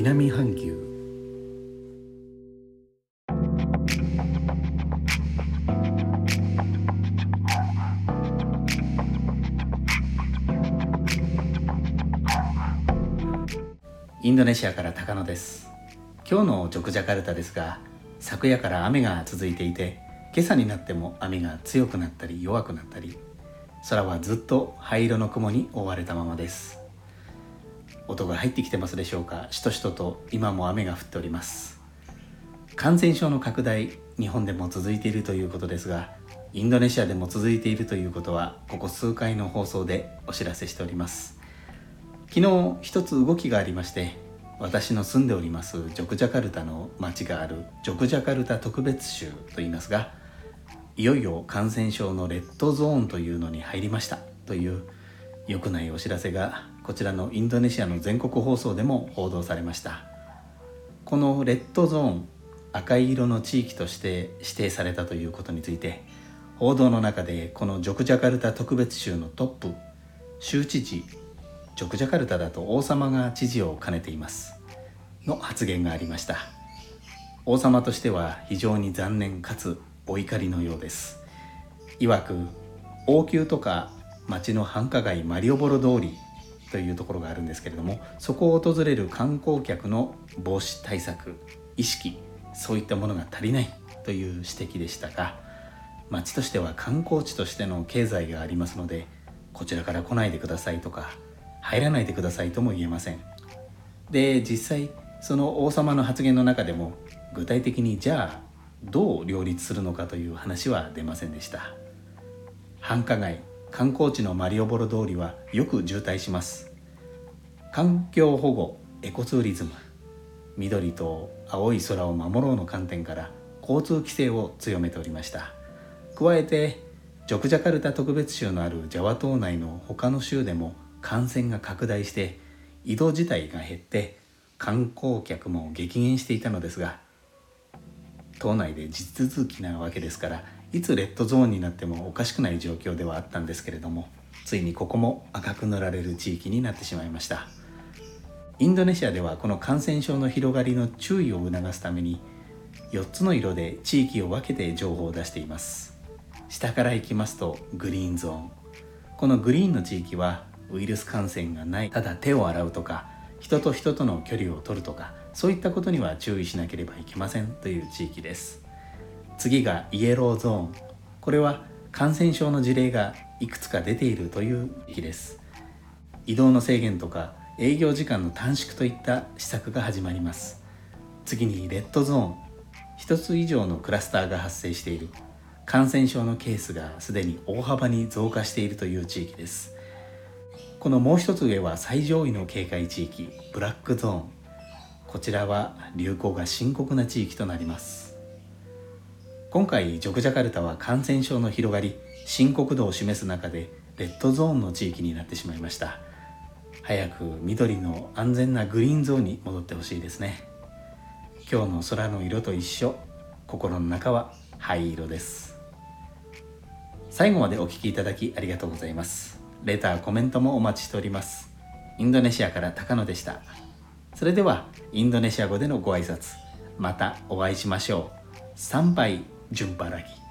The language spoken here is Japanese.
阪牛インドネシアから高野です。今日のジョクジャカルタですが昨夜から雨が続いていて今朝になっても雨が強くなったり弱くなったり空はずっと灰色の雲に覆われたままです。音が入ってきてますでしょうか？しとしとと今も雨が降っております。感染症の拡大日本でも続いているということですがインドネシアでも続いているということはここ数回の放送でお知らせしております。昨日一つ動きがありまして私の住んでおりますジョクジャカルタの町があるジョクジャカルタ特別州といいますがいよいよ感染症のレッドゾーンというのに入りましたという良くないお知らせがこちらのインドネシアの全国放送でも報道されました。このレッドゾーン赤い色の地域として指定されたということについて報道の中でこのジョクジャカルタ特別州のトップ州知事ジョクジャカルタだと王様が知事を兼ねています。の発言がありました。王様としては非常に残念かつお怒りのようです。曰く王宮とか町の繁華街マリオボロ通りというところがあるんですけれどもそこを訪れる観光客の防止対策意識そういったものが足りないという指摘でしたが町としては観光地としての経済がありますのでこちらから来ないでくださいとか入らないでくださいとも言えません。で実際その王様の発言の中でも具体的にじゃあどう両立するのかという話は出ませんでした。繁華街観光地のマリオボロ通りはよく渋滞します。環境保護エコツーリズム緑と青い空を守ろうの観点から交通規制を強めておりました。加えてジョクジャカルタ特別州のあるジャワ島内の他の州でも感染が拡大して移動自体が減って観光客も激減していたのですが島内で地続きなわけですからいつレッドゾーンになってもおかしくない状況ではあったんですけれどもついにここも赤く塗られる地域になってしまいました。インドネシアではこの感染症の広がりの注意を促すために4つの色で地域を分けて情報を出しています。下から行きますとグリーンゾーン。このグリーンの地域はウイルス感染がないただ手を洗うとか人と人との距離を取るとかそういったことには注意しなければいけませんという地域です。次がイエローゾーン。これは感染症の事例がいくつか出ているという地域です。移動の制限とか営業時間の短縮といった施策が始まります。次にレッドゾーン。1つ以上のクラスターが発生している。感染症のケースがすでに大幅に増加しているという地域です。このもう一つ上は最上位の警戒地域ブラックゾーン。こちらは流行が深刻な地域となります。今回ジョクジャカルタは感染症の広がり深刻度を示す中でレッドゾーンの地域になってしまいました早く緑の安全なグリーンゾーンに戻ってほしいですね今日の空の色と一緒心の中は灰色です最後までお聴きいただきありがとうございますレター、コメントもお待ちしております。インドネシアから高野でした。それでは、インドネシア語でのご挨拶。またお会いしましょう。参拝 jumpa lagi.